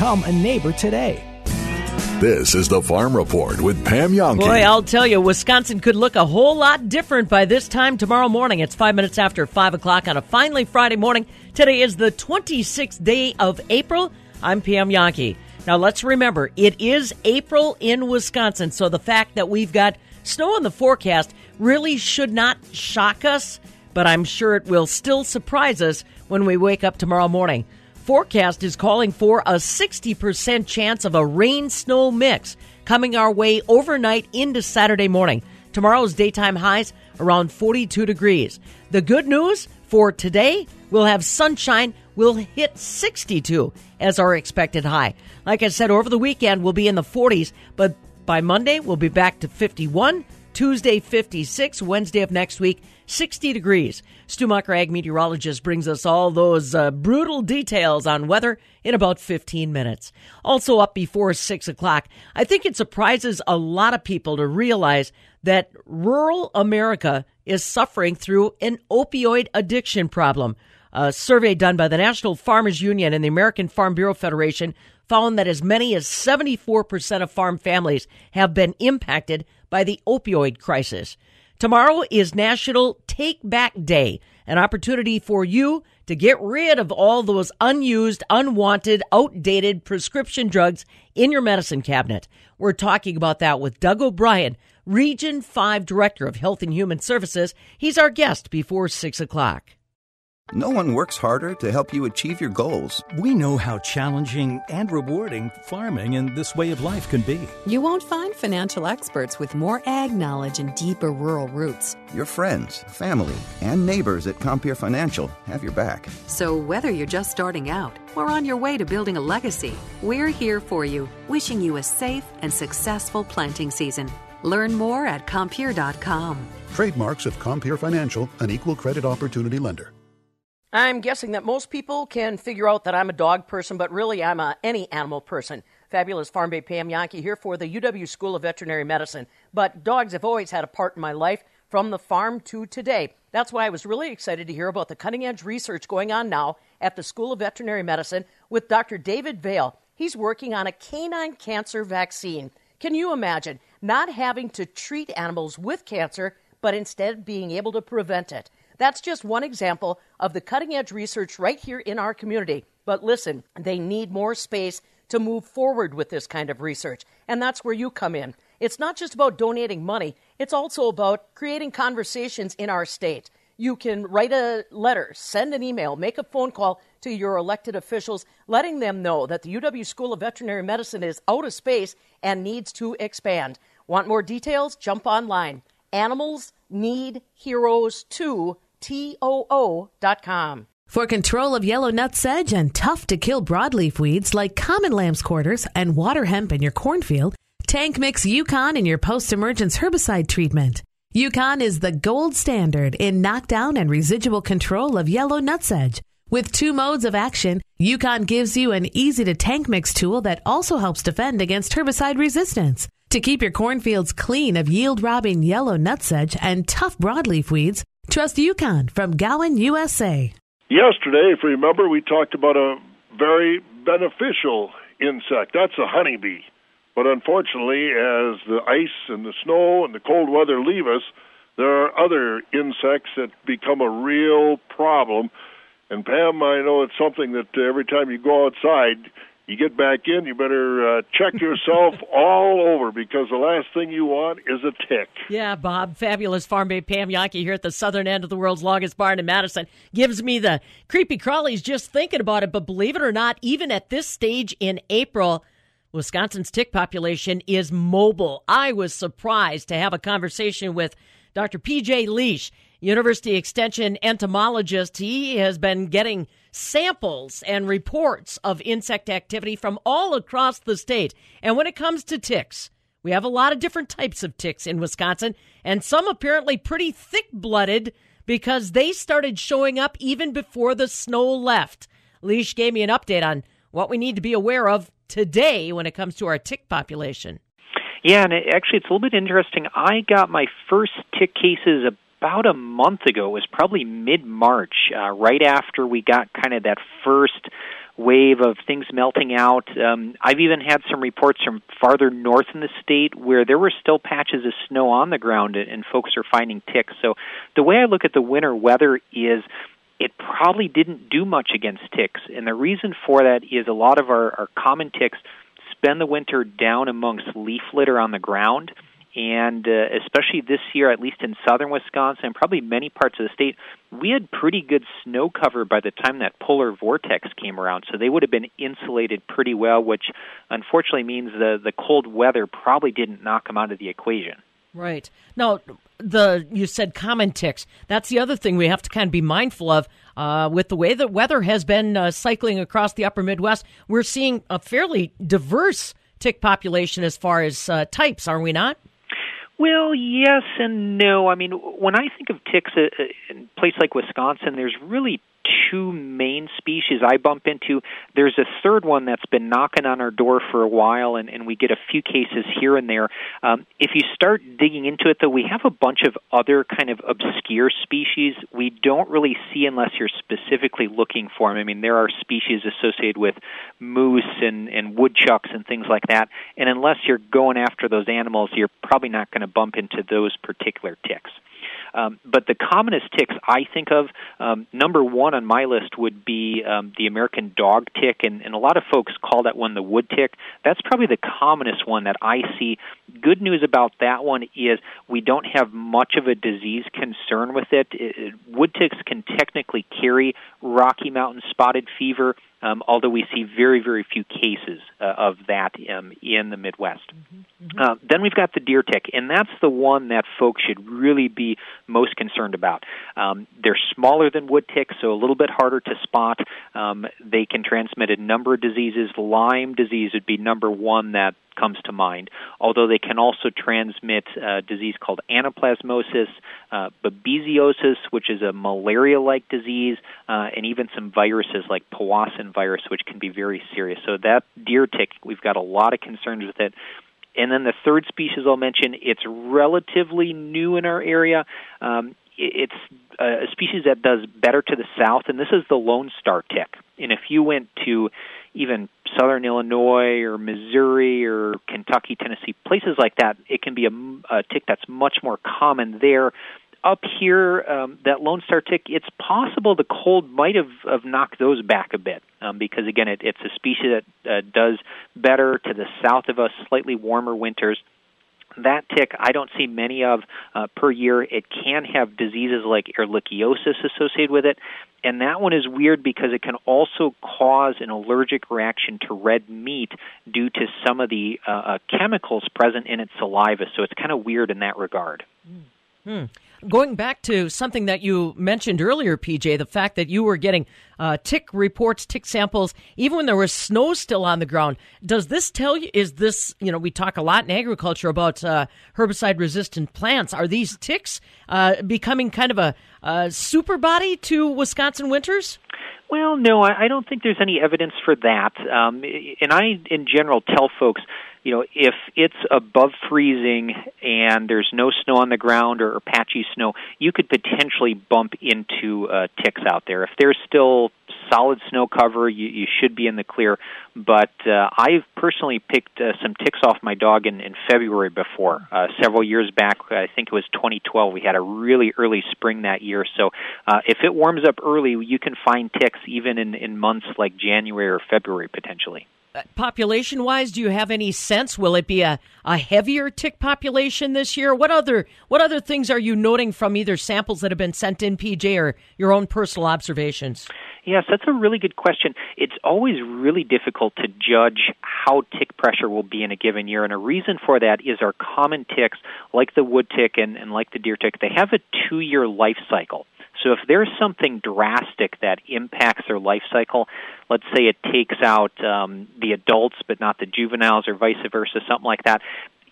Become a neighbor today. This is the Farm Report with Pam Jahnke. Boy, I'll tell you, Wisconsin could look a whole lot different by this time tomorrow morning. It's five minutes after five o'clock on a finally Friday morning. Today is the 26th day of April. I'm Pam Jahnke. Now, let's remember, it is April in Wisconsin, so the fact that we've got snow in the forecast really should not shock us, but I'm sure it will still surprise us when we wake up tomorrow morning. Forecast is calling for a 60% chance of a rain snow mix coming our way overnight into Saturday morning. Tomorrow's daytime highs around 42 degrees. The good news for today, we'll have sunshine, we'll hit 62 as our expected high. Like I said, over the weekend, we'll be in the 40s, but by Monday, we'll be back to 51. Tuesday, 56. Wednesday of next week, 60 degrees. Stu Mucker, ag meteorologist, brings us all those uh, brutal details on weather in about 15 minutes. Also, up before 6 o'clock, I think it surprises a lot of people to realize that rural America is suffering through an opioid addiction problem. A survey done by the National Farmers Union and the American Farm Bureau Federation found that as many as 74% of farm families have been impacted by the opioid crisis. Tomorrow is National Take Back Day, an opportunity for you to get rid of all those unused, unwanted, outdated prescription drugs in your medicine cabinet. We're talking about that with Doug O'Brien, Region 5 Director of Health and Human Services. He's our guest before 6 o'clock. No one works harder to help you achieve your goals. We know how challenging and rewarding farming and this way of life can be. You won't find financial experts with more ag knowledge and deeper rural roots. Your friends, family, and neighbors at Compeer Financial have your back. So, whether you're just starting out or on your way to building a legacy, we're here for you, wishing you a safe and successful planting season. Learn more at Compeer.com. Trademarks of Compeer Financial, an equal credit opportunity lender. I'm guessing that most people can figure out that I'm a dog person, but really I'm a any animal person. Fabulous Farm Bay Pam Jahnke here for the UW School of Veterinary Medicine. But dogs have always had a part in my life from the farm to today. That's why I was really excited to hear about the cutting edge research going on now at the School of Veterinary Medicine with Dr. David Vail. He's working on a canine cancer vaccine. Can you imagine not having to treat animals with cancer, but instead being able to prevent it? That's just one example of the cutting edge research right here in our community. But listen, they need more space to move forward with this kind of research. And that's where you come in. It's not just about donating money, it's also about creating conversations in our state. You can write a letter, send an email, make a phone call to your elected officials, letting them know that the UW School of Veterinary Medicine is out of space and needs to expand. Want more details? Jump online. Animals need heroes too TOO.com. For control of yellow nutsedge and tough to kill broadleaf weeds like common lamb's quarters and water hemp in your cornfield, Tank Mix Yukon in your post emergence herbicide treatment. Yukon is the gold standard in knockdown and residual control of yellow nutsedge. With two modes of action, Yukon gives you an easy to tank mix tool that also helps defend against herbicide resistance. To keep your cornfields clean of yield robbing yellow nutsedge and tough broadleaf weeds, Trust Yukon from Gowan, USA. Yesterday, if you remember, we talked about a very beneficial insect. That's a honeybee. But unfortunately, as the ice and the snow and the cold weather leave us, there are other insects that become a real problem. And Pam, I know it's something that every time you go outside, you get back in, you better uh, check yourself all over because the last thing you want is a tick. Yeah, Bob, fabulous farm babe Pam Jahnke here at the southern end of the world's longest barn in Madison gives me the creepy crawlies just thinking about it. But believe it or not, even at this stage in April, Wisconsin's tick population is mobile. I was surprised to have a conversation with Dr. PJ Liesch, University Extension entomologist. He has been getting samples and reports of insect activity from all across the state. And when it comes to ticks, we have a lot of different types of ticks in Wisconsin, and some apparently pretty thick blooded because they started showing up even before the snow left. Liesch gave me an update on what we need to be aware of today when it comes to our tick population. Yeah, and it, actually, it's a little bit interesting. I got my first tick cases about a month ago. It was probably mid March, uh, right after we got kind of that first wave of things melting out. Um, I've even had some reports from farther north in the state where there were still patches of snow on the ground and, and folks are finding ticks. So the way I look at the winter weather is it probably didn't do much against ticks. And the reason for that is a lot of our, our common ticks spend the winter down amongst leaf litter on the ground and uh, especially this year, at least in southern Wisconsin and probably many parts of the state, we had pretty good snow cover by the time that polar vortex came around. So they would have been insulated pretty well, which unfortunately means the the cold weather probably didn't knock them out of the equation. Right now, the you said common ticks. That's the other thing we have to kind of be mindful of. Uh, with the way the weather has been uh, cycling across the upper Midwest, we're seeing a fairly diverse tick population as far as uh, types, are we not? Well, yes and no. I mean, when I think of ticks uh, uh, in a place like Wisconsin, there's really two main species I bump into. There's a third one that's been knocking on our door for a while, and, and we get a few cases here and there. Um, if you start digging into it, though, we have a bunch of other kind of obscure species we don't really see unless you're specifically looking for them. I mean, there are species associated with moose and, and woodchucks and things like that, and unless you're going after those animals, you're probably not going to bump into those particular ticks. Um, but the commonest ticks I think of, um, number one on my list would be um, the American dog tick, and, and a lot of folks call that one the wood tick. That's probably the commonest one that I see. Good news about that one is we don't have much of a disease concern with it. it, it wood ticks can technically carry Rocky Mountain spotted fever um, although we see very, very few cases uh, of that um, in the Midwest. Mm-hmm. Mm-hmm. Uh, then we've got the deer tick, and that's the one that folks should really be most concerned about. Um, they're smaller than wood ticks, so a little bit harder to spot. Um, they can transmit a number of diseases. Lyme disease would be number one that comes to mind, although they can also transmit a disease called anaplasmosis, uh, babesiosis, which is a malaria like disease, uh, and even some viruses like Powassan virus, which can be very serious. So, that deer tick, we've got a lot of concerns with it. And then the third species I'll mention, it's relatively new in our area. Um, it's a species that does better to the south, and this is the Lone Star tick. And if you went to even southern Illinois or Missouri or Kentucky, Tennessee, places like that, it can be a, a tick that's much more common there. Up here, um, that Lone Star tick, it's possible the cold might have, have knocked those back a bit um, because, again, it, it's a species that uh, does better to the south of us, slightly warmer winters tick I don't see many of uh, per year. It can have diseases like ehrlichiosis associated with it, and that one is weird because it can also cause an allergic reaction to red meat due to some of the uh, uh, chemicals present in its saliva. So it's kind of weird in that regard. Hmm. Going back to something that you mentioned earlier, PJ, the fact that you were getting uh, tick reports, tick samples, even when there was snow still on the ground. Does this tell you, is this, you know, we talk a lot in agriculture about uh, herbicide resistant plants. Are these ticks uh, becoming kind of a, a super body to Wisconsin winters? Well, no, I don't think there's any evidence for that. Um, and I, in general, tell folks you know, if it's above freezing and there's no snow on the ground or, or patchy snow, you could potentially bump into uh, ticks out there. If there's still solid snow cover, you, you should be in the clear. But uh, I've personally picked uh, some ticks off my dog in, in February before. Uh, several years back, I think it was 2012, we had a really early spring that year. So uh, if it warms up early, you can find ticks even in, in months like January or February potentially Uh, population wise do you have any sense? Will it be a, a heavier tick population this year? What other what other things are you noting from either samples that have been sent in pj or your own personal observations? Yes that's a really good question. It's always really difficult to judge how tick pressure will be in a given year and a reason for that is our common ticks like the wood tick and, and like the deer tick they have a two year life cycle so if there's something drastic that impacts their life cycle, let's say it takes out um, the adults but not the juveniles or vice versa, something like that,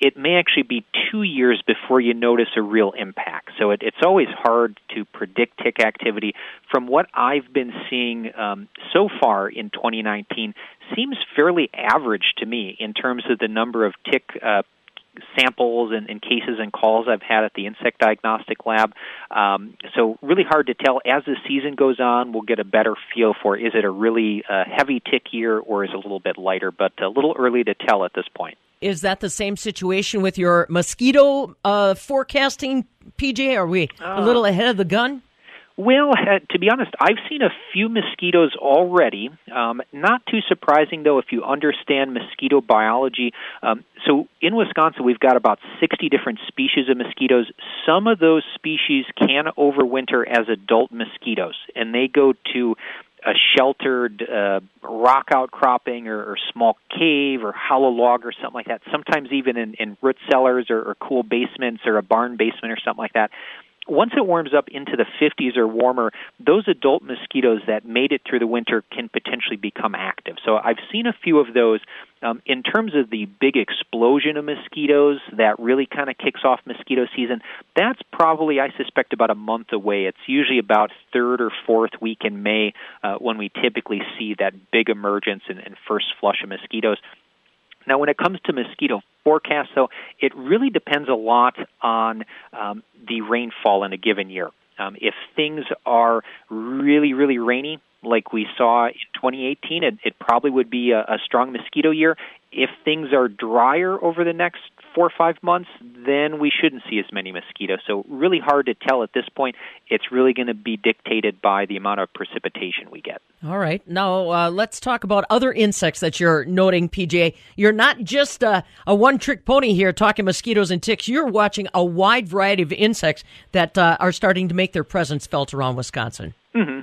it may actually be two years before you notice a real impact. So it, it's always hard to predict tick activity. From what I've been seeing um, so far in 2019, seems fairly average to me in terms of the number of tick uh, samples and, and, cases and calls I've had at the insect diagnostic lab. Um, so really hard to tell. As the season goes on, we'll get a better feel for is it a really uh, heavy tick year or is it a little bit lighter, but a little early to tell at this point. Is that the same situation with your mosquito uh, forecasting, PJ? Are we a little uh, ahead of the gun? Well, to be honest, I've seen a few mosquitoes already. Um, not too surprising, though, if you understand mosquito biology. Um, so in Wisconsin, we've got about 60 different species of mosquitoes. Some of those species can overwinter as adult mosquitoes, and they go to a sheltered uh, rock outcropping or, or small cave or hollow log or something like that. Sometimes even in, in root cellars or, or cool basements or a barn basement or something like that once it warms up into the 50s or warmer, those adult mosquitoes that made it through the winter can potentially become active. So I've seen a few of those. Um, in terms of the big explosion of mosquitoes that really kind of kicks off mosquito season, that's probably, I suspect, about a month away. It's usually about third or fourth week in May uh, when we typically see that big emergence and, and first flush of mosquitoes. Now, when it comes to mosquito forecasts, though, it really depends a lot on um, the rainfall in a given year. Um, if things are really, really rainy, like we saw in 2018, it, it probably would be a, a strong mosquito year. If things are drier over the next four or five months, then we shouldn't see as many mosquitoes. So, really hard to tell at this point. It's really going to be dictated by the amount of precipitation we get. All right. Now, uh, let's talk about other insects that you're noting, PJ. You're not just a, a one trick pony here talking mosquitoes and ticks. You're watching a wide variety of insects that uh, are starting to make their presence felt around Wisconsin. Mm-hmm.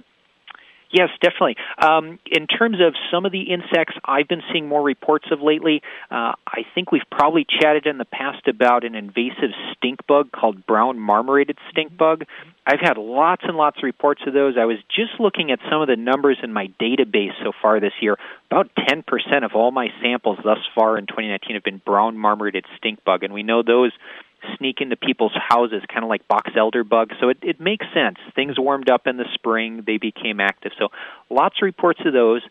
Yes, definitely. Um, in terms of some of the insects I've been seeing more reports of lately, uh, I think we've probably chatted in the past about an invasive stink bug called brown marmorated stink bug. I've had lots and lots of reports of those. I was just looking at some of the numbers in my database so far this year. About 10% of all my samples thus far in 2019 have been brown marmorated stink bug, and we know those sneak into people's houses, kind of like box elder bugs. So it, it makes sense. Things warmed up in the spring, they became active. So lots of reports of those.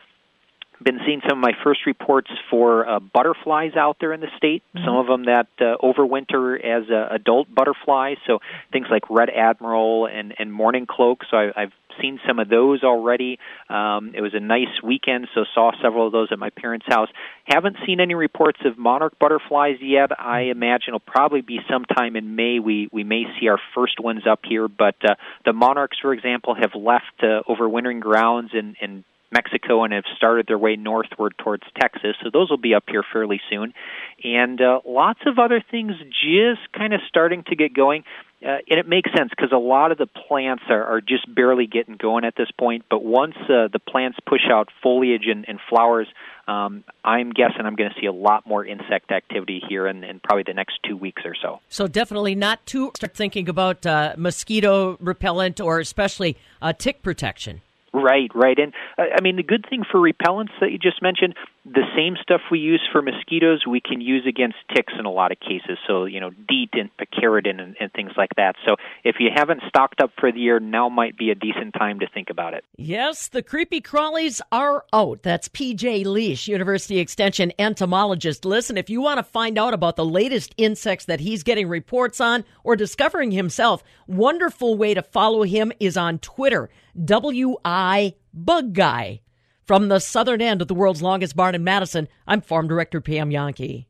Been seeing some of my first reports for uh, butterflies out there in the state. Mm-hmm. Some of them that uh, overwinter as uh, adult butterflies. So things like red admiral and and mourning cloak. So I, I've seen some of those already. Um, it was a nice weekend, so saw several of those at my parents' house. Haven't seen any reports of monarch butterflies yet. I imagine it'll probably be sometime in May. We we may see our first ones up here, but uh, the monarchs, for example, have left uh, overwintering grounds in, in Mexico and have started their way northward towards Texas. So those will be up here fairly soon. And uh, lots of other things just kind of starting to get going uh, and it makes sense because a lot of the plants are, are just barely getting going at this point. But once uh, the plants push out foliage and, and flowers, um, I'm guessing I'm going to see a lot more insect activity here in, in, probably the next two weeks or so. So definitely not to start thinking about uh, mosquito repellent or especially uh, tick protection. Right, right. And uh, I mean, the good thing for repellents that you just mentioned, the same stuff we use for mosquitoes, we can use against ticks in a lot of cases. So, you know, DEET and picaridin and, and things like that. So, if you haven't stocked up for the year, now might be a decent time to think about it. Yes, the creepy crawlies are out. That's PJ Liesch, University Extension entomologist. Listen, if you want to find out about the latest insects that he's getting reports on or discovering himself, wonderful way to follow him is on Twitter. WI Bug Guy. From the southern end of the world's longest barn in Madison, I'm Farm Director Pam Jahnke.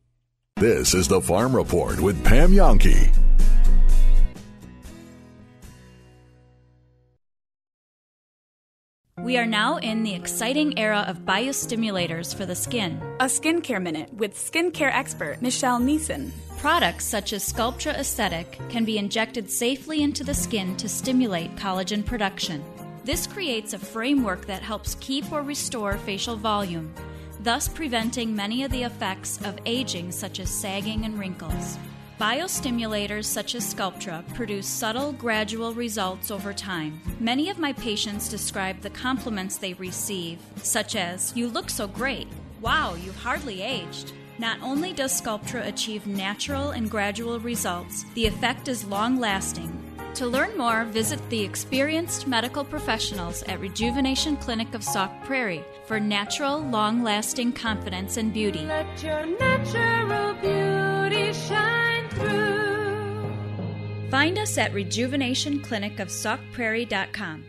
This is the Farm Report with Pam Jahnke. We are now in the exciting era of biostimulators for the skin. A skincare minute with skincare expert Michelle Neeson. Products such as Sculptra Aesthetic can be injected safely into the skin to stimulate collagen production. This creates a framework that helps keep or restore facial volume, thus preventing many of the effects of aging, such as sagging and wrinkles. Biostimulators such as Sculptra produce subtle, gradual results over time. Many of my patients describe the compliments they receive, such as, You look so great. Wow, you've hardly aged. Not only does Sculptra achieve natural and gradual results, the effect is long lasting To learn more, visit the experienced medical professionals at Rejuvenation Clinic of Sauk Prairie for natural, long lasting confidence and beauty. Let your natural beauty shine through. Find us at rejuvenationclinicofsaukprairie.com.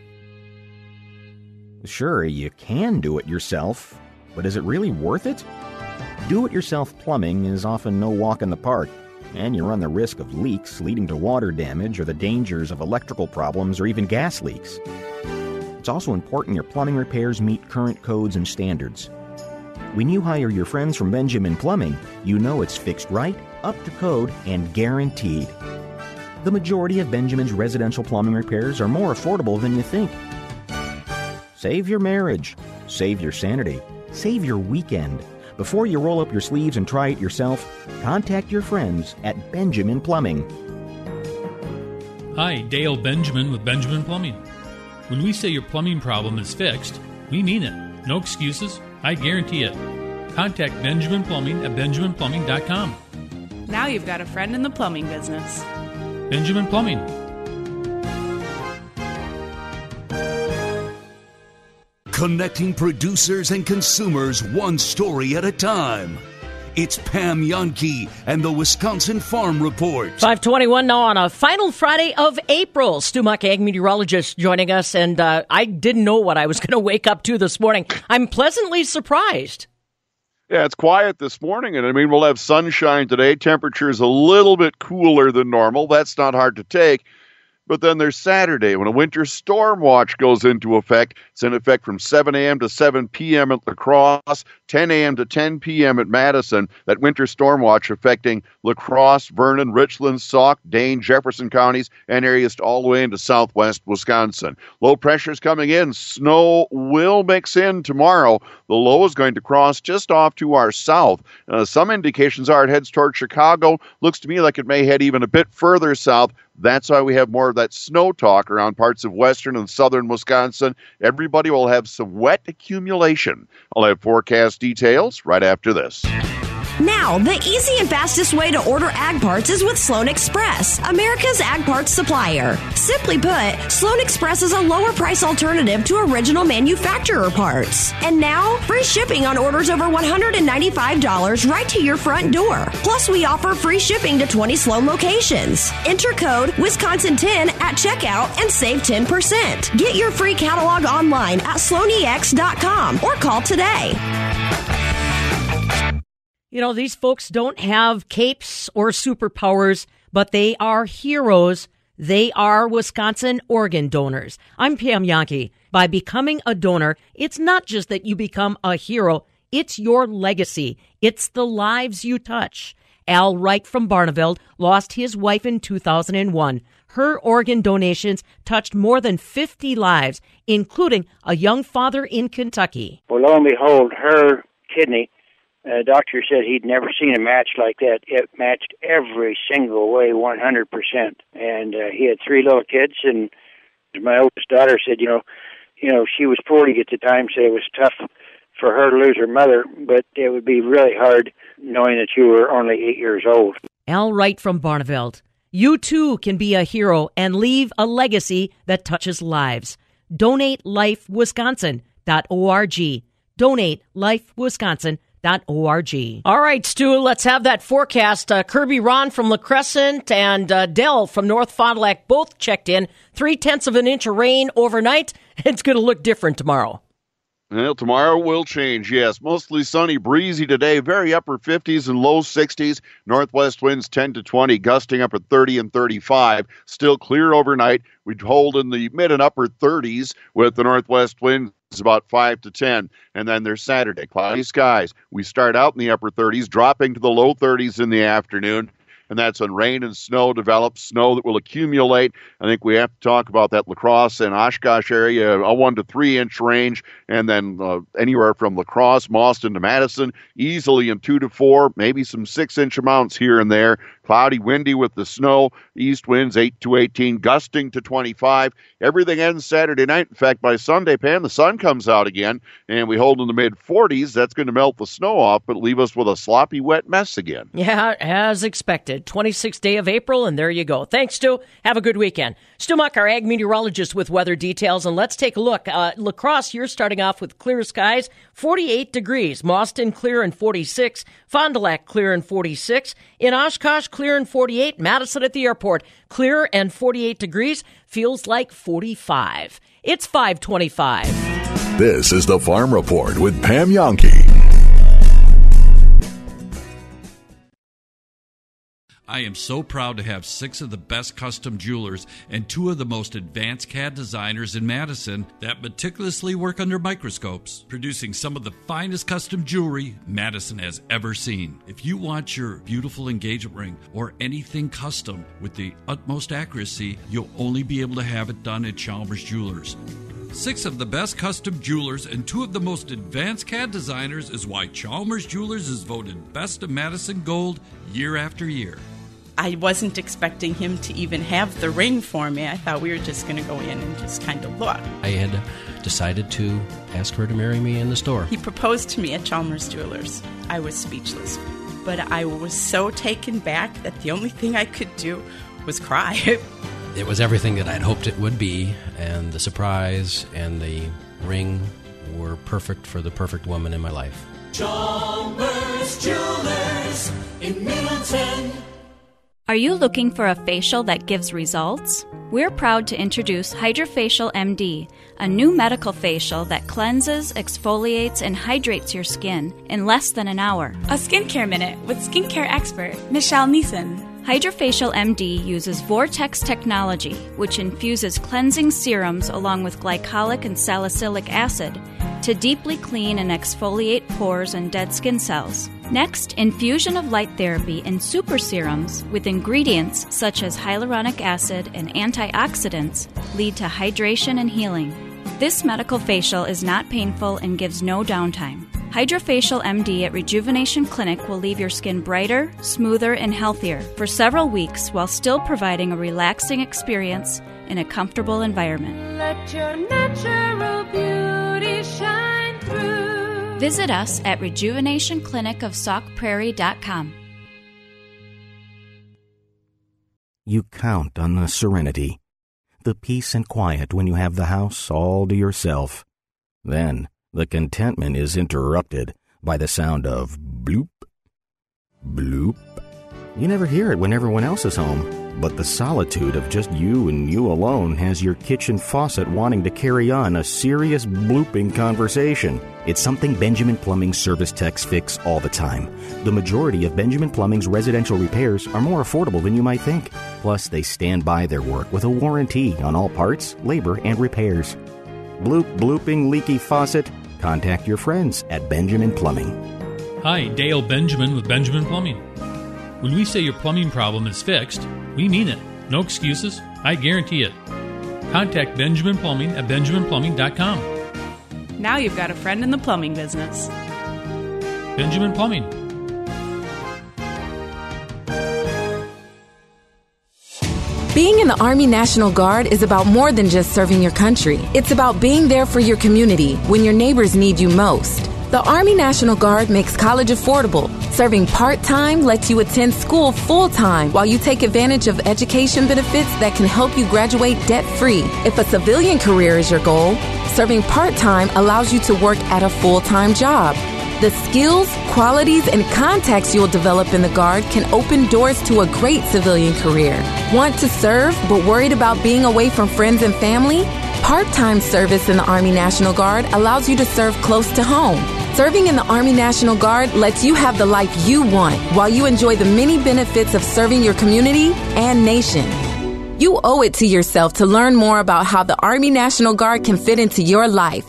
Sure, you can do it yourself, but is it really worth it? Do it yourself plumbing is often no walk in the park and you run the risk of leaks leading to water damage or the dangers of electrical problems or even gas leaks. It's also important your plumbing repairs meet current codes and standards. When you hire your friends from Benjamin Plumbing, you know it's fixed right, up to code, and guaranteed. The majority of Benjamin's residential plumbing repairs are more affordable than you think. Save your marriage, save your sanity, save your weekend before you roll up your sleeves and try it yourself, contact your friends at Benjamin Plumbing. Hi, Dale Benjamin with Benjamin Plumbing. When we say your plumbing problem is fixed, we mean it. No excuses. I guarantee it. Contact Benjamin Plumbing at benjaminplumbing.com. Now you've got a friend in the plumbing business. Benjamin Plumbing. Connecting producers and consumers one story at a time. It's Pam Jahnke and the Wisconsin Farm Report. 521 now on a final Friday of April. Stu Muck, ag meteorologist, joining us. And uh, I didn't know what I was going to wake up to this morning. I'm pleasantly surprised. Yeah, it's quiet this morning, and I mean, we'll have sunshine today. Temperatures a little bit cooler than normal. That's not hard to take. But then there's Saturday when a winter storm watch goes into effect. It's in effect from 7 a.m. to 7 p.m. at La Crosse, 10 a.m. to 10 p.m. at Madison. That winter storm watch affecting La Crosse, Vernon, Richland, Sauk, Dane, Jefferson counties, and areas all the way into southwest Wisconsin. Low pressure is coming in. Snow will mix in tomorrow. The low is going to cross just off to our south. Uh, some indications are it heads toward Chicago. Looks to me like it may head even a bit further south that's why we have more of that snow talk around parts of western and southern Wisconsin. Everybody will have some wet accumulation. I'll have forecast details right after this. Now, the easy and fastest way to order ag parts is with Sloan Express, America's ag parts supplier. Simply put, Sloan Express is a lower price alternative to original manufacturer parts. And now, free shipping on orders over $195 right to your front door. Plus, we offer free shipping to 20 Sloan locations. Enter code Wisconsin10 at checkout and save 10%. Get your free catalog online at sloanex.com or call today. You know, these folks don't have capes or superpowers, but they are heroes. They are Wisconsin organ donors. I'm Pam Jahnke. By becoming a donor, it's not just that you become a hero, it's your legacy. It's the lives you touch. Al Wright from Barneveld lost his wife in 2001. Her organ donations touched more than 50 lives, including a young father in Kentucky. Well, lo and behold, her kidney uh, doctor said he'd never seen a match like that. It matched every single way, 100%. And uh, he had three little kids, and my oldest daughter said, you know, you know, she was 40 at the time, so it was tough for her to lose her mother, but it would be really hard knowing that you were only eight years old. Al Wright from Barneveld. You too can be a hero and leave a legacy that touches lives. Donate DonateLifeWisconsin.org. DonateLifeWisconsin.org All right, Stu, let's have that forecast. Uh, Kirby Ron from La Crescent and uh, Dell from North Fond du Lac both checked in. Three tenths of an inch of rain overnight. It's going to look different tomorrow. Well, tomorrow will change, yes. Mostly sunny, breezy today, very upper 50s and low 60s. Northwest winds 10 to 20, gusting up at 30 and 35. Still clear overnight. We'd hold in the mid and upper 30s with the northwest winds about 5 to 10. And then there's Saturday, cloudy skies. We start out in the upper 30s, dropping to the low 30s in the afternoon and that's when rain and snow develops, snow that will accumulate. I think we have to talk about that La Crosse and Oshkosh area, a one to three inch range, and then uh, anywhere from La Crosse, Mauston to Madison, easily in two to four, maybe some six inch amounts here and there Cloudy, windy with the snow. East winds 8 to 18, gusting to 25. Everything ends Saturday night. In fact, by Sunday, Pam, the sun comes out again, and we hold in the mid 40s. That's going to melt the snow off, but leave us with a sloppy, wet mess again. Yeah, as expected. 26th day of April, and there you go. Thanks, Stu. Have a good weekend. Stu Muck, our ag meteorologist with weather details, and let's take a look. Uh, La Crosse, you're starting off with clear skies, 48 degrees. Mauston, clear and 46. Fond du Lac, clear and 46. In Oshkosh, clear and 48. Madison at the airport, clear and 48 degrees. Feels like 45. It's 525. This is the Farm Report with Pam Jahnke. I am so proud to have six of the best custom jewelers and two of the most advanced CAD designers in Madison that meticulously work under microscopes, producing some of the finest custom jewelry Madison has ever seen. If you want your beautiful engagement ring or anything custom with the utmost accuracy, you'll only be able to have it done at Chalmers Jewelers. Six of the best custom jewelers and two of the most advanced CAD designers is why Chalmers Jewelers is voted best of Madison Gold year after year. I wasn't expecting him to even have the ring for me. I thought we were just going to go in and just kind of look. I had decided to ask her to marry me in the store. He proposed to me at Chalmers Jewelers. I was speechless. But I was so taken back that the only thing I could do was cry. It was everything that I'd hoped it would be, and the surprise and the ring were perfect for the perfect woman in my life. Chalmers Jewelers in Middleton. Are you looking for a facial that gives results? We're proud to introduce Hydrofacial MD, a new medical facial that cleanses, exfoliates, and hydrates your skin in less than an hour. A skincare minute with skincare expert Michelle Neeson. Hydrofacial MD uses Vortex technology, which infuses cleansing serums along with glycolic and salicylic acid to deeply clean and exfoliate pores and dead skin cells. Next, infusion of light therapy in super serums with ingredients such as hyaluronic acid and antioxidants lead to hydration and healing. This medical facial is not painful and gives no downtime. Hydrofacial MD at Rejuvenation Clinic will leave your skin brighter, smoother, and healthier for several weeks while still providing a relaxing experience in a comfortable environment. Let your natural beauty shine through. Visit us at rejuvenationclinicofsaukprairie.com. You count on the serenity, the peace and quiet when you have the house all to yourself. Then the contentment is interrupted by the sound of bloop, bloop. You never hear it when everyone else is home, but the solitude of just you and you alone has your kitchen faucet wanting to carry on a serious blooping conversation. It's something Benjamin Plumbing service techs fix all the time. The majority of Benjamin Plumbing's residential repairs are more affordable than you might think. Plus, they stand by their work with a warranty on all parts, labor, and repairs. Bloop, blooping, leaky faucet? Contact your friends at Benjamin Plumbing. Hi, Dale Benjamin with Benjamin Plumbing. When we say your plumbing problem is fixed, we mean it. No excuses. I guarantee it. Contact Benjamin Plumbing at benjaminplumbing.com. Now you've got a friend in the plumbing business. Benjamin Plumbing. Being in the Army National Guard is about more than just serving your country. It's about being there for your community when your neighbors need you most. The Army National Guard makes college affordable. Serving part time lets you attend school full time while you take advantage of education benefits that can help you graduate debt free. If a civilian career is your goal, serving part time allows you to work at a full time job. The skills, qualities, and contacts you'll develop in the Guard can open doors to a great civilian career. Want to serve but worried about being away from friends and family? Part time service in the Army National Guard allows you to serve close to home. Serving in the Army National Guard lets you have the life you want while you enjoy the many benefits of serving your community and nation. You owe it to yourself to learn more about how the Army National Guard can fit into your life.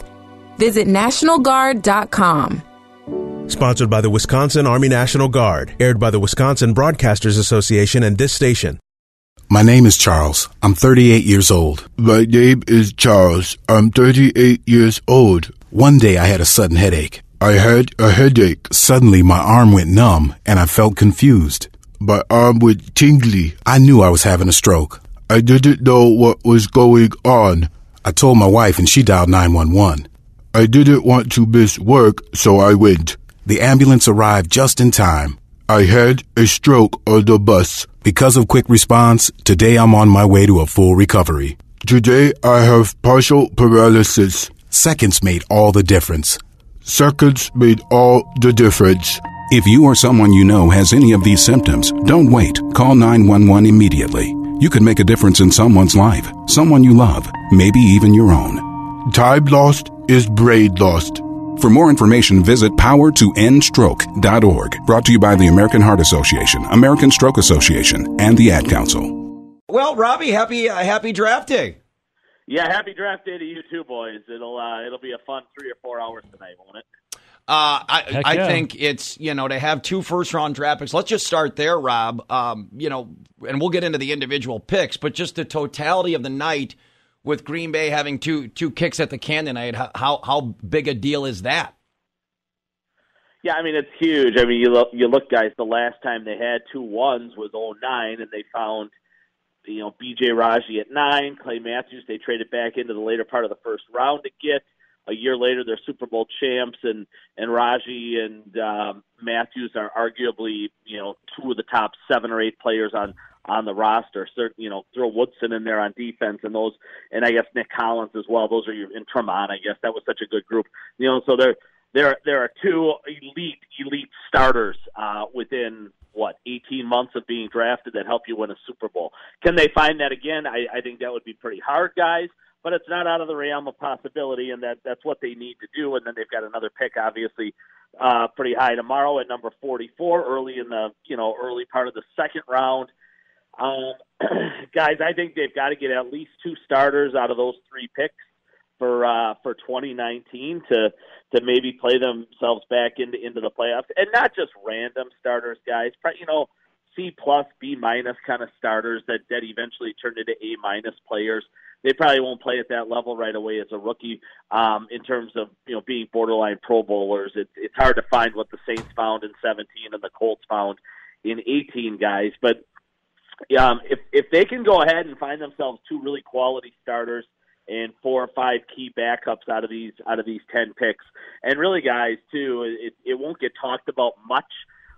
Visit NationalGuard.com. Sponsored by the Wisconsin Army National Guard. Aired by the Wisconsin Broadcasters Association and this station. My name is Charles. I'm 38 years old. My name is Charles. I'm 38 years old. One day I had a sudden headache. I had a headache. Suddenly my arm went numb and I felt confused. My arm went tingly. I knew I was having a stroke. I didn't know what was going on. I told my wife and she dialed 911. I didn't want to miss work, so I went. The ambulance arrived just in time. I had a stroke on the bus. Because of quick response, today I'm on my way to a full recovery. Today I have partial paralysis. Seconds made all the difference. Seconds made all the difference. If you or someone you know has any of these symptoms, don't wait. Call 911 immediately. You could make a difference in someone's life, someone you love, maybe even your own. Time lost is brain lost. For more information, visit powertoendstroke.org. Brought to you by the American Heart Association, American Stroke Association, and the Ad Council. Well, Robbie, happy uh, happy draft day. Yeah, happy draft day to you too, boys. It'll uh, it'll be a fun three or four hours tonight, won't it? Uh, I, Heck I yeah. think it's you know to have two first round draft picks. Let's just start there, Rob. Um, you know, and we'll get into the individual picks, but just the totality of the night with Green Bay having two two kicks at the can tonight. How how, big a deal is that? Yeah, I mean it's huge. I mean you look you look guys, the last time they had two ones was oh nine and they found you know, BJ Raji at nine, Clay Matthews, they traded back into the later part of the first round to get. A year later they're Super Bowl champs and and Raji and um Matthews are arguably, you know, two of the top seven or eight players on on the roster. Cert, you know, throw Woodson in there on defense and those and I guess Nick Collins as well. Those are your in Tremont, I guess. That was such a good group. You know, so there there there are two elite elite starters uh within what 18 months of being drafted that help you win a Super Bowl. Can they find that again? I, I think that would be pretty hard, guys. But it's not out of the realm of possibility, and that that's what they need to do. And then they've got another pick, obviously, uh, pretty high tomorrow at number 44, early in the you know early part of the second round. Um, guys, I think they've got to get at least two starters out of those three picks for uh, for 2019 to to maybe play themselves back into into the playoffs, and not just random starters, guys. You know, C plus, B minus kind of starters that that eventually turn into A minus players. They probably won't play at that level right away as a rookie. Um, in terms of you know being borderline Pro Bowlers, it's it's hard to find what the Saints found in 17 and the Colts found in 18 guys, but um, if if they can go ahead and find themselves two really quality starters and four or five key backups out of these out of these ten picks, and really guys too, it it won't get talked about much,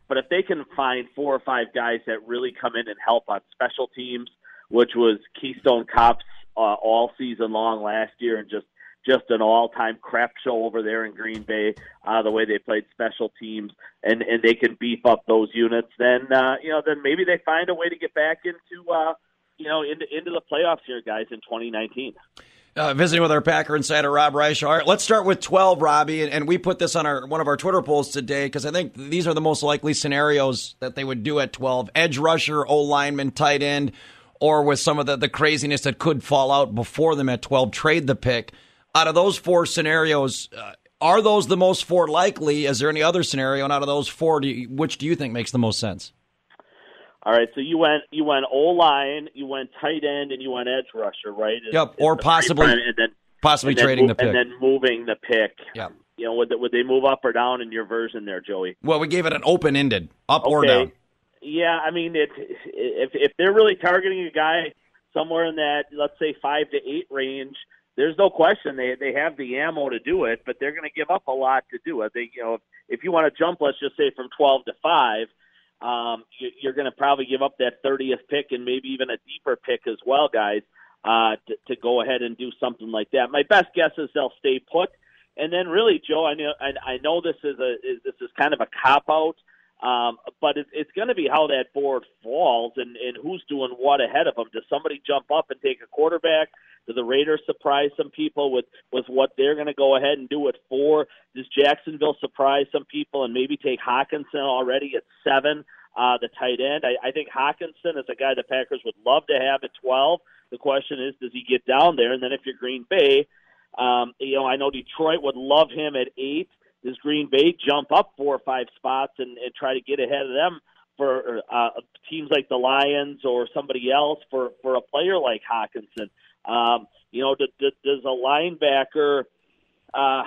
but if they can find four or five guys that really come in and help on special teams, which was Keystone Cops uh, all season long last year, and just just an all-time crap show over there in Green Bay. Uh, the way they played special teams, and and they can beef up those units. Then uh, you know, then maybe they find a way to get back into uh, you know into into the playoffs here, guys, in 2019. Uh, visiting with our Packer insider Rob Reich. All right, let's start with 12, Robbie, and, and we put this on our one of our Twitter polls today because I think these are the most likely scenarios that they would do at 12: edge rusher, O lineman, tight end, or with some of the, the craziness that could fall out before them at 12, trade the pick. Out of those four scenarios, uh, are those the most four likely? Is there any other scenario? And out of those four, do you, which do you think makes the most sense? All right, so you went you went O line, you went tight end, and you went edge rusher, right? Yep, or possibly- and then possibly and trading move- the pick. and then moving the pick. Yeah. You know, would they, would they move up or down in your version there, Joey? Well, we gave it an open ended, up or down. Yeah, I mean, it, if if they're really targeting a guy somewhere in that, let's say five to eight range, there's no question they they have the ammo to do it, but they're going to give up a lot to do it. They, you know, if, if you want to jump, let's just say from 12 to five, um, you, you're going to probably give up that 30th pick and maybe even a deeper pick as well, guys, uh, to, to go ahead and do something like that. My best guess is they'll stay put. And then, really, Joe, I know I, I know this is a is, this is kind of a cop out, um, but it, it's going to be how that board falls and, and who's doing what ahead of them. Does somebody jump up and take a quarterback? Do the Raiders surprise some people with with what they're going to go ahead and do at four? Does Jacksonville surprise some people and maybe take Hockenson already at seven? Uh, the tight end. I, I think Hockenson is a guy the Packers would love to have at 12. The question is, does he get down there? And then if you're Green Bay, um, you know, I know Detroit would love him at eight. Does Green Bay jump up four or five spots and, and try to get ahead of them for uh, teams like the Lions or somebody else for, for a player like Hockenson? Um, you know, does, does a linebacker uh,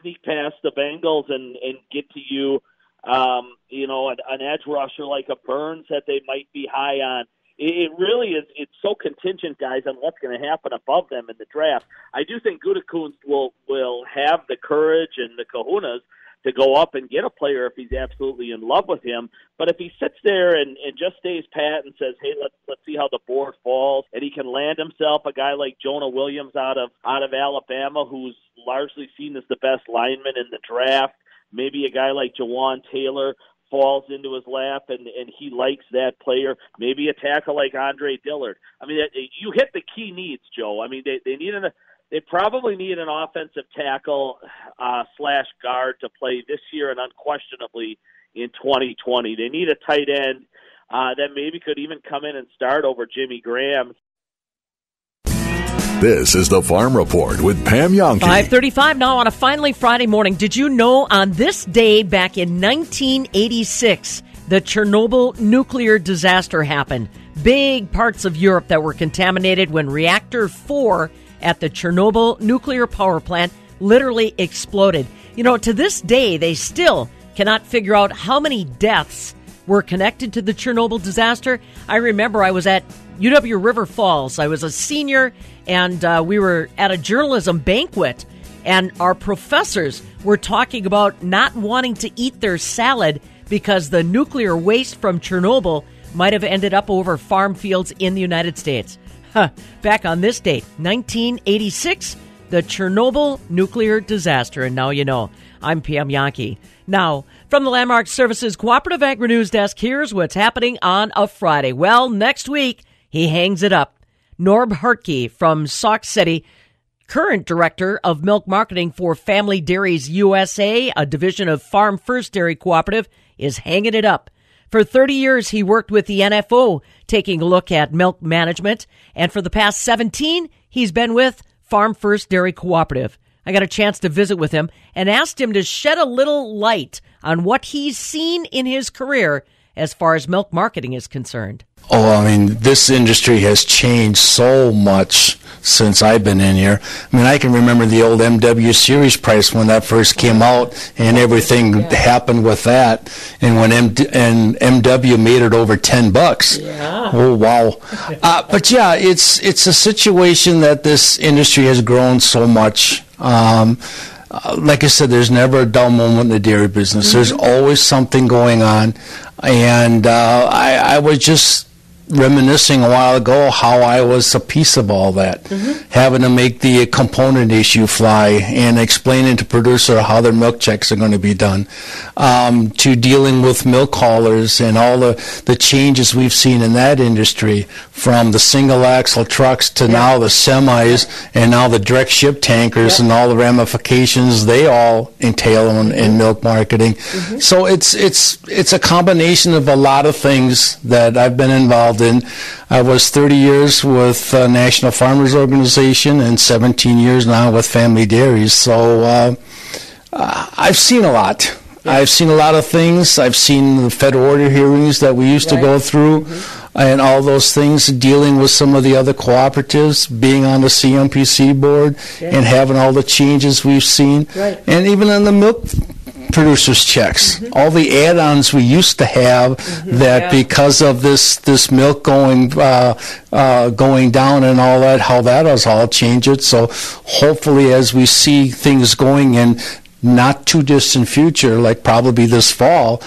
sneak past the Bengals and, and get to you um, you know, an, an edge rusher like a Burns that they might be high on. It, really is. It's so contingent, guys, on what's going to happen above them in the draft. I do think Gutekunst will will have the courage and the kahunas to go up and get a player if he's absolutely in love with him. But if he sits there and, and just stays pat and says, "Hey, let's let's see how the board falls," and he can land himself a guy like Jonah Williams out of out of Alabama, who's largely seen as the best lineman in the draft. Maybe a guy like Jawaan Taylor falls into his lap and and he likes that player. Maybe a tackle like Andre Dillard. I mean, you hit the key needs, Joe. I mean, they they need an they probably need an offensive tackle uh, slash guard to play this year and unquestionably in 2020. They need a tight end uh, that maybe could even come in and start over Jimmy Graham. This is the Farm Report with Pam Jahnke. 535 now on a finally Friday morning. Did you know on this day back in 1986, the Chernobyl nuclear disaster happened? Big parts of Europe that were contaminated when reactor 4 at the Chernobyl nuclear power plant literally exploded. You know, to this day, they still cannot figure out how many deaths were connected to the Chernobyl disaster. I remember I was at UW River Falls. I was a senior, and uh, we were at a journalism banquet, and our professors were talking about not wanting to eat their salad because the nuclear waste from Chernobyl might have ended up over farm fields in the United States. Huh. Back on this date, 1986, the Chernobyl nuclear disaster. And now you know. I'm Pam Jahnke. Now, from the Landmark Services Cooperative Agri News Desk, here's what's happening on a Friday. Well, next week, he hangs it up. Norb Hartke from Sauk City, current director of milk marketing for Family Dairies USA, a division of Farm First Dairy Cooperative, is hanging it up. For 30 years, he worked with the NFO, taking a look at milk management. And for the past 17, he's been with Farm First Dairy Cooperative. I got a chance to visit with him and asked him to shed a little light on what he's seen in his career as far as milk marketing is concerned. Oh, I mean, this industry has changed so much since I've been in here. I mean, I can remember the old MW series price when that first came out, and everything yeah. happened with that. And when M- and MW made it over ten bucks. Yeah. Oh wow! uh, but yeah, it's it's a situation that this industry has grown so much. Um, uh, like I said, there's never a dull moment in the dairy business. Mm-hmm. There's always something going on, and uh, I, I was just reminiscing a while ago how I was a piece of all that, mm-hmm. having to make the component issue fly and explaining to producer how their milk checks are going to be done, um, to dealing with milk haulers and all the, the changes we've seen in that industry from the single axle trucks to yeah. now the semis and now the direct ship tankers yeah. and all the ramifications they all entail in, in milk marketing. Mm-hmm. So it's it's it's a combination of a lot of things that I've been involved involved in. I was 30 years with uh, National Farmers Organization and 17 years now with Family Dairies. So uh, uh, I've seen a lot. I've seen a lot of things. I've seen the federal order hearings that we used right. to go through. Mm-hmm and all those things, dealing with some of the other cooperatives, being on the CMPC board, yeah. and having all the changes we've seen, right. and even on the milk producers checks. Mm-hmm. All the add-ons we used to have mm-hmm. that yeah. because of this this milk going uh, uh, going down and all that, how that has all changed. It. So hopefully, as we see things going in not too distant future, like probably this fall,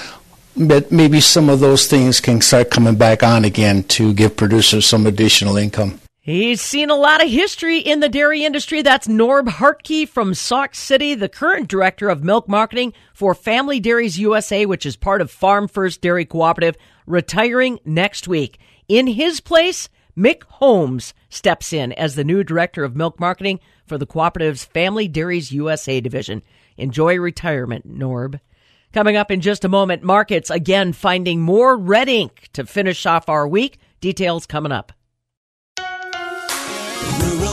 but maybe some of those things can start coming back on again to give producers some additional income. He's seen a lot of history in the dairy industry. That's Norb Hartke from Sauk City, the current director of milk marketing for Family Dairies USA, which is part of Farm First Dairy Cooperative, retiring next week. In his place, Mick Holmes steps in as the new director of milk marketing for the cooperative's Family Dairies USA division. Enjoy retirement, Norb. Coming up in just a moment, markets again finding more red ink to finish off our week. Details coming up.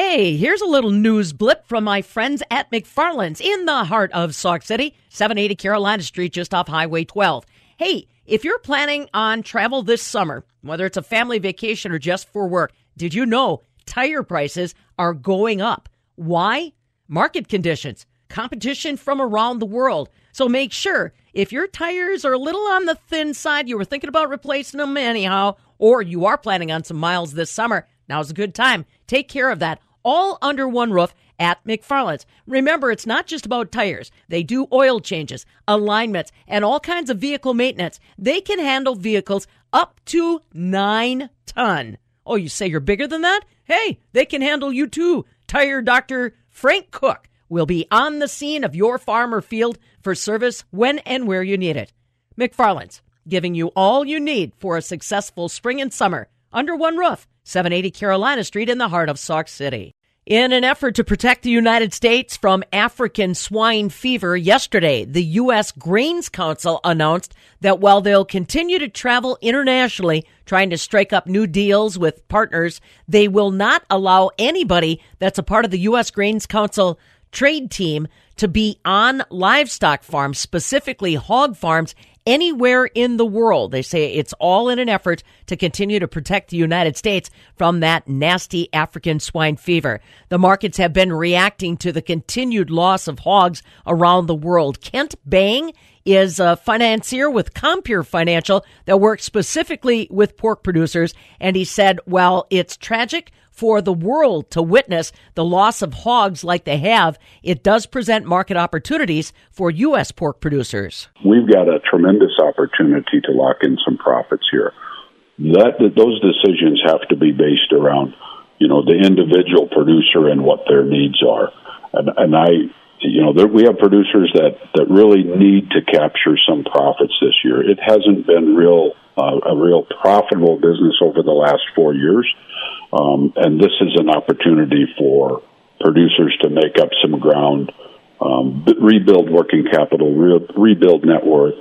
Hey, here's a little news blip from my friends at McFarlane's in the heart of Sauk City, 780 Carolina Street, just off Highway 12. Hey, if you're planning on travel this summer, whether it's a family vacation or just for work, did you know tire prices are going up? Why? Market conditions, competition from around the world. So make sure if your tires are a little on the thin side, you were thinking about replacing them anyhow, or you are planning on some miles this summer, now's a good time. Take care of that all under one roof at McFarlane's. Remember, it's not just about tires. They do oil changes, alignments, and all kinds of vehicle maintenance. They can handle vehicles up to nine ton. Oh, you say you're bigger than that? Hey, they can handle you too. Tire Doctor Frank Cook will be on the scene of your farm or field for service when and where you need it. McFarlane's, giving you all you need for a successful spring and summer under one roof, 780 Carolina Street in the heart of Sauk City. In an effort to protect the United States from African swine fever, yesterday, the U.S. Grains Council announced that while they'll continue to travel internationally, trying to strike up new deals with partners, they will not allow anybody that's a part of the U.S. Grains Council trade team to be on livestock farms, specifically hog farms, anywhere in the world. They say it's all in an effort to continue to protect the United States from that nasty African swine fever. The markets have been reacting to the continued loss of hogs around the world. Kent Bang is a financier with Compeer Financial that works specifically with pork producers. And he said, well, it's tragic for the world to witness the loss of hogs like they have, it does present market opportunities for U.S. pork producers. We've got a tremendous opportunity to lock in some profits here. That, that those decisions have to be based around, you know, the individual producer and what their needs are. And, and I, you know, there, we have producers that that really need to capture some profits this year. It hasn't been real uh, a real profitable business over the last four years. Um, and this is an opportunity for producers to make up some ground, um, rebuild working capital, re- rebuild net worth,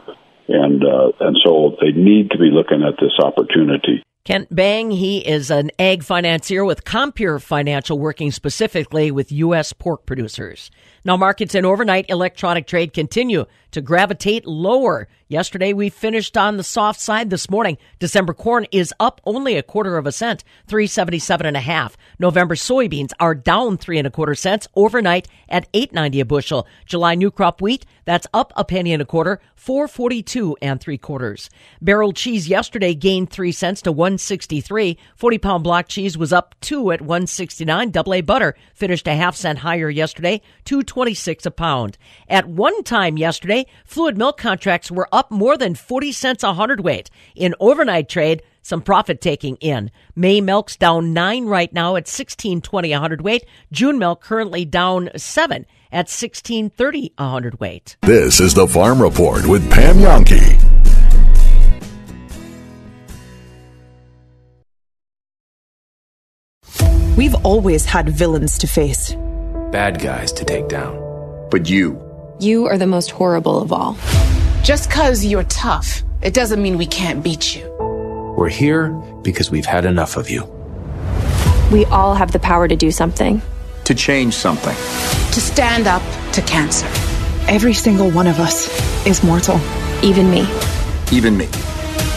and uh, and so they need to be looking at this opportunity. Kent Bang, he is an ag financier with Compeer Financial, working specifically with U.S. pork producers. Now, markets in overnight electronic trade continue to gravitate lower. Yesterday, we finished on the soft side. This morning, December corn is up only a quarter of a cent, 377 and a half. November soybeans are down three and a quarter cents overnight at 890 a bushel. July new crop wheat, that's up a penny and a quarter, 442 and three quarters. Barrel cheese yesterday gained three cents to 163. 40 pound block cheese was up two at 169. Double A butter finished a half cent higher yesterday, 226 a pound. At one time yesterday, fluid milk contracts were up more than 40 cents a hundredweight. In overnight trade, some profit taking in. May milk's down nine right now at 16.20 a hundredweight. June milk currently down seven at 16.30 a hundredweight. This is the Farm Report with Pam Jahnke. We've always had villains to face. Bad guys to take down. But you. You are the most horrible of all. Just because you're tough, it doesn't mean we can't beat you. We're here because we've had enough of you. We all have the power to do something. To change something. To stand up to cancer. Every single one of us is mortal. Even me. Even me.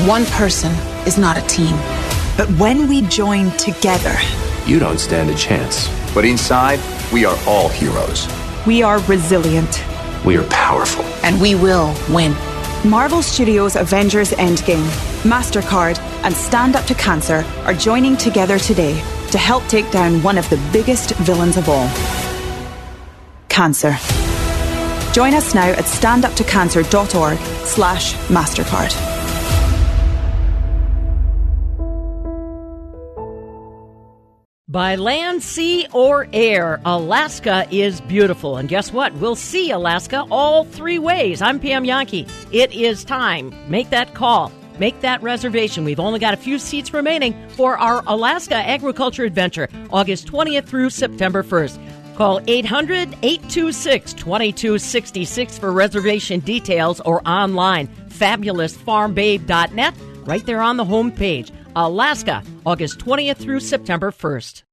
One person is not a team. But when we join together, you don't stand a chance. But inside, we are all heroes. We are resilient. We are powerful. And we will win. Marvel Studios' Avengers Endgame, MasterCard, and Stand Up to Cancer are joining together today to help take down one of the biggest villains of all cancer. Join us now at standuptocancer.org slash MasterCard. By land, sea, or air, Alaska is beautiful. And guess what? We'll see Alaska all three ways. I'm Pam Jahnke. It is time. Make that call. Make that reservation. We've only got a few seats remaining for our Alaska Agriculture Adventure, August 20th through September 1st. Call 800 826 2266 for reservation details or online fabulousfarmbabe.net, right there on the home page. Alaska, August 20th through September 1st.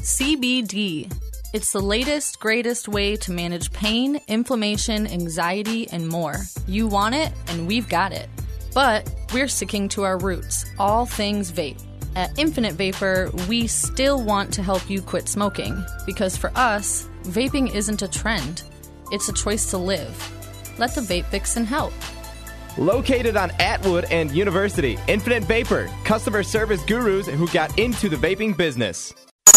CBD. It's the latest, greatest way to manage pain, inflammation, anxiety, and more. You want it, and we've got it. But we're sticking to our roots, all things vape. At Infinite Vapor, we still want to help you quit smoking because for us, vaping isn't a trend, it's a choice to live. Let the vape vixen help. Located on Atwood and University, Infinite Vapor, customer service gurus who got into the vaping business.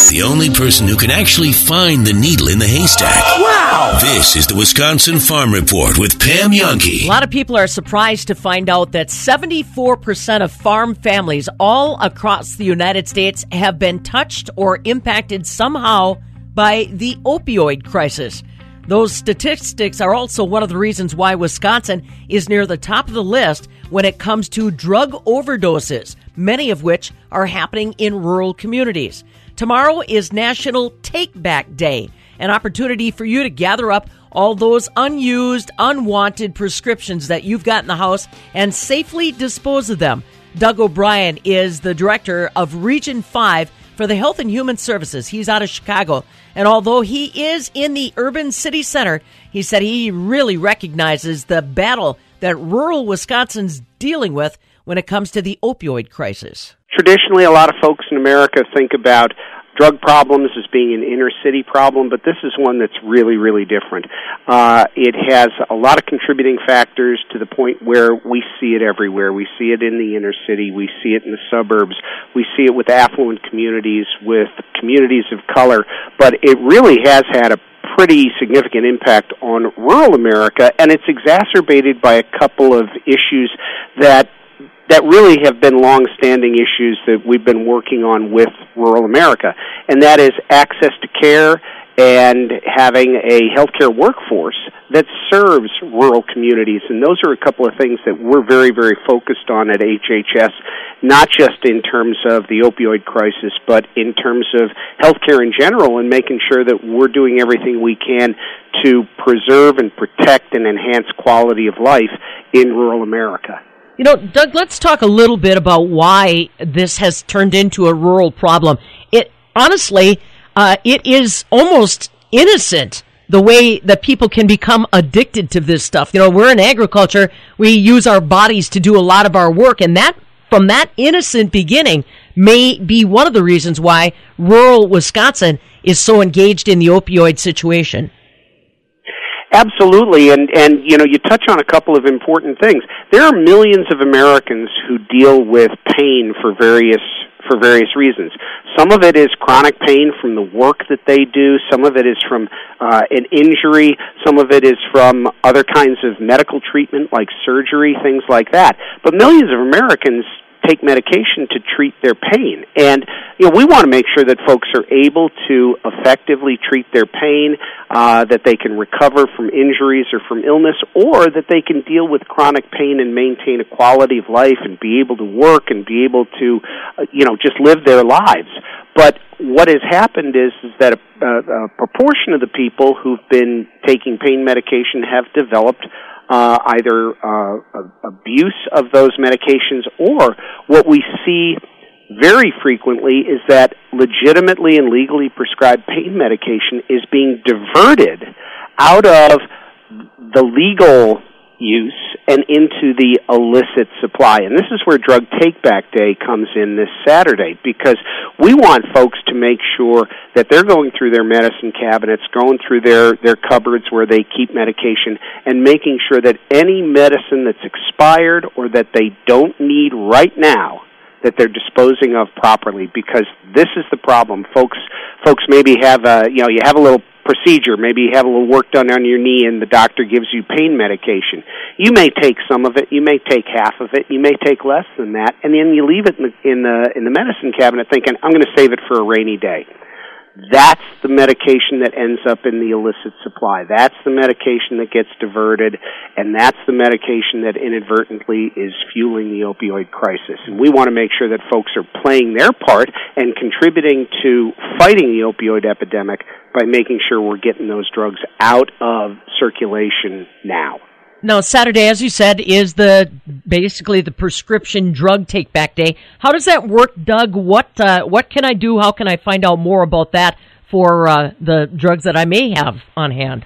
The only person who can actually find the needle in the haystack. Wow! This is the Wisconsin Farm Report with Pam Jahnke. A lot of people are surprised to find out that 74% of farm families all across the United States have been touched or impacted somehow by the opioid crisis. Those statistics are also one of the reasons why Wisconsin is near the top of the list when it comes to drug overdoses, many of which are happening in rural communities. Tomorrow is National Take Back Day, an opportunity for you to gather up all those unused, unwanted prescriptions that you've got in the house and safely dispose of them. Doug O'Brien is the director of Region 5 for the Health and Human Services. He's out of Chicago. And although he is in the urban city center, he said he really recognizes the battle that rural Wisconsin's dealing with when it comes to the opioid crisis. Traditionally, a lot of folks in America think about drug problems as being an inner city problem, but this is one that's really, really different. Uh, it has a lot of contributing factors to the point where we see it everywhere. We see it in the inner city, we see it in the suburbs, we see it with affluent communities, with communities of color, but it really has had a pretty significant impact on rural America, and it's exacerbated by a couple of issues that that really have been long-standing issues that we've been working on with rural America, and that is access to care and having a healthcare workforce that serves rural communities. And those are a couple of things that we're very, very focused on at HHS, not just in terms of the opioid crisis, but in terms of healthcare in general and making sure that we're doing everything we can to preserve and protect and enhance quality of life in rural America. You know, Doug, let's talk a little bit about why this has turned into a rural problem. It honestly, uh, it is almost innocent the way that people can become addicted to this stuff. You know, we're in agriculture, we use our bodies to do a lot of our work, and that from that innocent beginning may be one of the reasons why rural Wisconsin is so engaged in the opioid situation. Absolutely, and and you know you touch on a couple of important things. There are millions of Americans who deal with pain for various for various reasons. Some of it is chronic pain from the work that they do. Some of it is from uh, an injury. Some of it is from other kinds of medical treatment, like surgery, things like that. But millions of Americans take medication to treat their pain. And you know, we want to make sure that folks are able to effectively treat their pain, uh, that they can recover from injuries or from illness, or that they can deal with chronic pain and maintain a quality of life and be able to work and be able to, uh, you know, just live their lives. But what has happened is, is that a, a, a proportion of the people who've been taking pain medication have developed uh, either uh, abuse of those medications or what we see very frequently is that legitimately and legally prescribed pain medication is being diverted out of the legal use and into the illicit supply. And this is where Drug Take Back Day comes in this Saturday because we want folks to make sure that they're going through their medicine cabinets, going through their, their cupboards where they keep medication, and making sure that any medicine that's expired or that they don't need right now that they're disposing of properly because this is the problem folks folks maybe have a you know you have a little procedure. Maybe you have a little work done on your knee and the doctor gives you pain medication. You may take some of it, you may take half of it, you may take less than that, and then you leave it in the in the, in the medicine cabinet thinking, I'm going to save it for a rainy day. That's the medication that ends up in the illicit supply. That's the medication that gets diverted, and that's the medication that inadvertently is fueling the opioid crisis. And we want to make sure that folks are playing their part and contributing to fighting the opioid epidemic by making sure we're getting those drugs out of circulation now. Now, Saturday, as you said, is the basically the prescription drug take back day. How does that work, Doug? What uh, what can I do? How can I find out more about that for uh, the drugs that I may have on hand?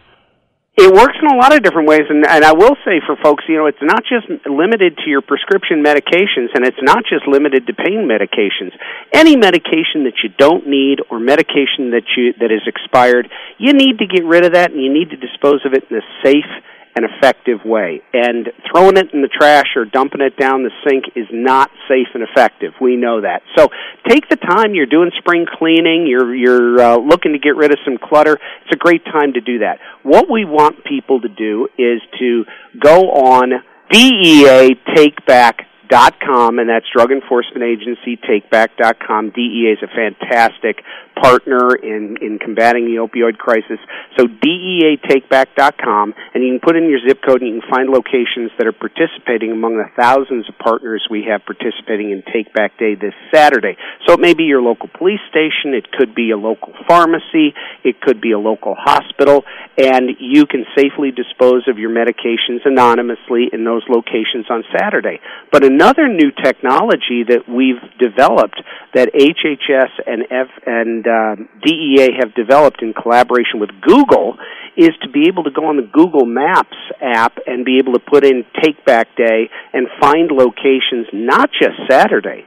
It works in a lot of different ways, and, and I will say for folks, you know, it's not just limited to your prescription medications, and it's not just limited to pain medications. Any medication that you don't need or medication that you that is expired, you need to get rid of that, and you need to dispose of it in a safe an effective way. And throwing it in the trash or dumping it down the sink is not safe and effective. We know that. So take the time. You're doing spring cleaning. You're you're uh, looking to get rid of some clutter. It's a great time to do that. What we want people to do is to go on DEA Take Back dot com and that's drug enforcement agency takeback.com dea is a fantastic partner in in combating the opioid crisis. So dea takeback.com and you can put in your zip code and you can find locations that are participating among the thousands of partners we have participating in take back day this saturday. So it may be your local police station it could be a local pharmacy it could be a local hospital and you can safely dispose of your medications anonymously in those locations on saturday. But another new technology that we've developed that HHS and F and uh, DEA have developed in collaboration with Google is to be able to go on the Google Maps app and be able to put in Take Back Day and find locations not just Saturday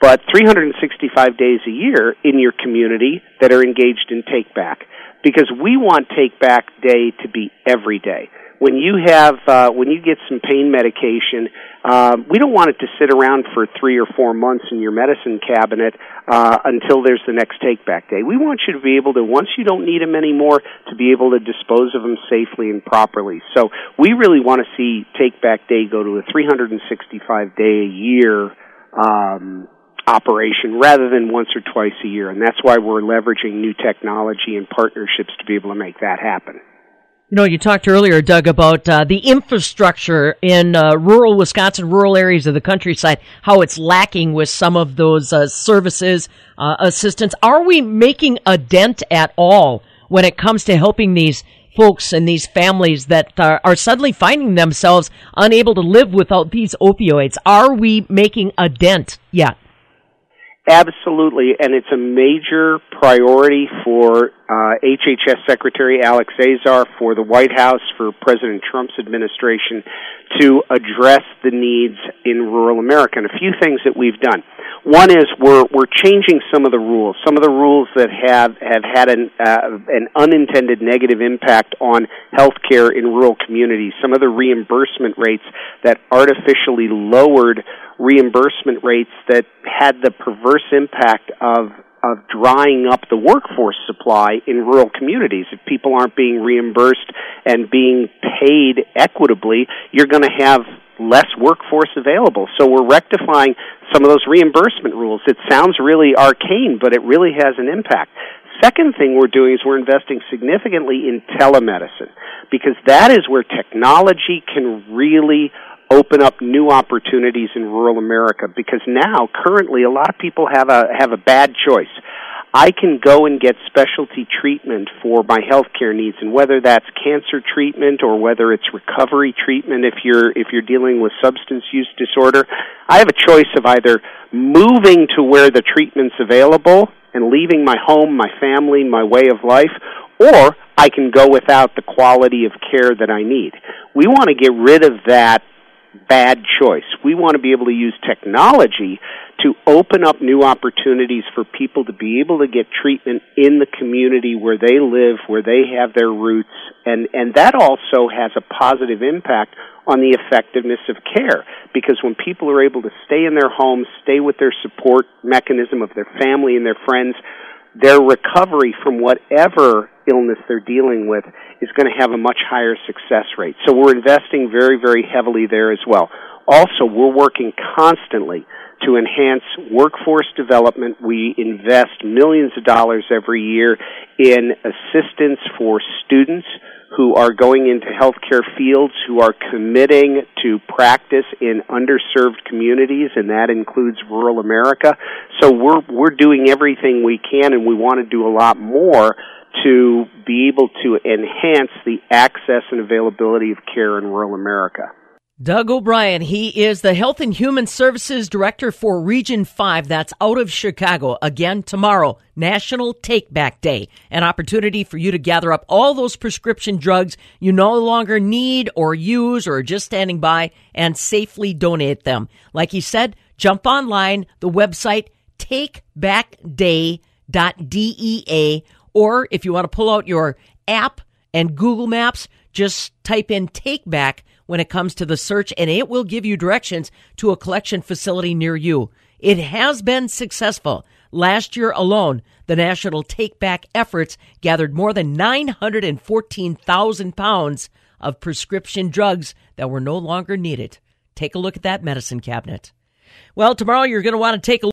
but 365 days a year in your community that are engaged in Take Back. Because we want Take Back Day to be every day when you have uh, when you get some pain medication, uh, we don't want it to sit around for three or four months in your medicine cabinet uh, until there's the next take back day. We want you to be able to once you don't need them anymore to be able to dispose of them safely and properly. So we really want to see take back day go to a 365 day a year. Um, operation rather than once or twice a year and that's why we're leveraging new technology and partnerships to be able to make that happen. You know, you talked earlier, Doug, about uh, the infrastructure in uh, rural Wisconsin, rural areas of the countryside, how it's lacking with some of those uh, services, uh, assistance. Are we making a dent at all when it comes to helping these folks and these families that are, are suddenly finding themselves unable to live without these opioids? Are we making a dent yet? Absolutely, and it's a major priority for uh, HHS Secretary Alex Azar, for the White House, for President Trump's administration to address the needs in rural America. And a few things that we've done. One is we're we're changing some of the rules, some of the rules that have have had an uh, an unintended negative impact on healthcare in rural communities. Some of the reimbursement rates that artificially lowered reimbursement rates that had the perverse impact of of drying up the workforce supply in rural communities. If people aren't being reimbursed and being paid equitably, you're going to have less workforce available. So we're rectifying some of those reimbursement rules. It sounds really arcane, but it really has an impact. Second thing we're doing is we're investing significantly in telemedicine because that is where technology can really open up new opportunities in rural America because now currently a lot of people have a have a bad choice. I can go and get specialty treatment for my healthcare needs and whether that's cancer treatment or whether it's recovery treatment if you're if you're dealing with substance use disorder, I have a choice of either moving to where the treatment's available and leaving my home, my family, my way of life or I can go without the quality of care that I need. We want to get rid of that bad choice. We want to be able to use technology to open up new opportunities for people to be able to get treatment in the community where they live, where they have their roots, and, and that also has a positive impact on the effectiveness of care because when people are able to stay in their homes, stay with their support mechanism of their family and their friends, their recovery from whatever illness they're dealing with is going to have a much higher success rate. So we're investing very, very heavily there as well. Also, we're working constantly to enhance workforce development. We invest millions of dollars every year in assistance for students who are going into healthcare fields who are committing to practice in underserved communities and that includes rural America. So we're we're doing everything we can and we want to do a lot more to be able to enhance the access and availability of care in rural America. Doug O'Brien, he is the Health and Human Services Director for Region 5. That's out of Chicago. Again, tomorrow, National Take Back Day. An opportunity for you to gather up all those prescription drugs you no longer need or use or are just standing by and safely donate them. Like he said, jump online, the website takebackday.dea, or if you want to pull out your app and Google Maps, just type in Take Back when it comes to the search, and it will give you directions to a collection facility near you. It has been successful. Last year alone, the national take back efforts gathered more than 914,000 pounds of prescription drugs that were no longer needed. Take a look at that medicine cabinet. Well, tomorrow you're going to want to take a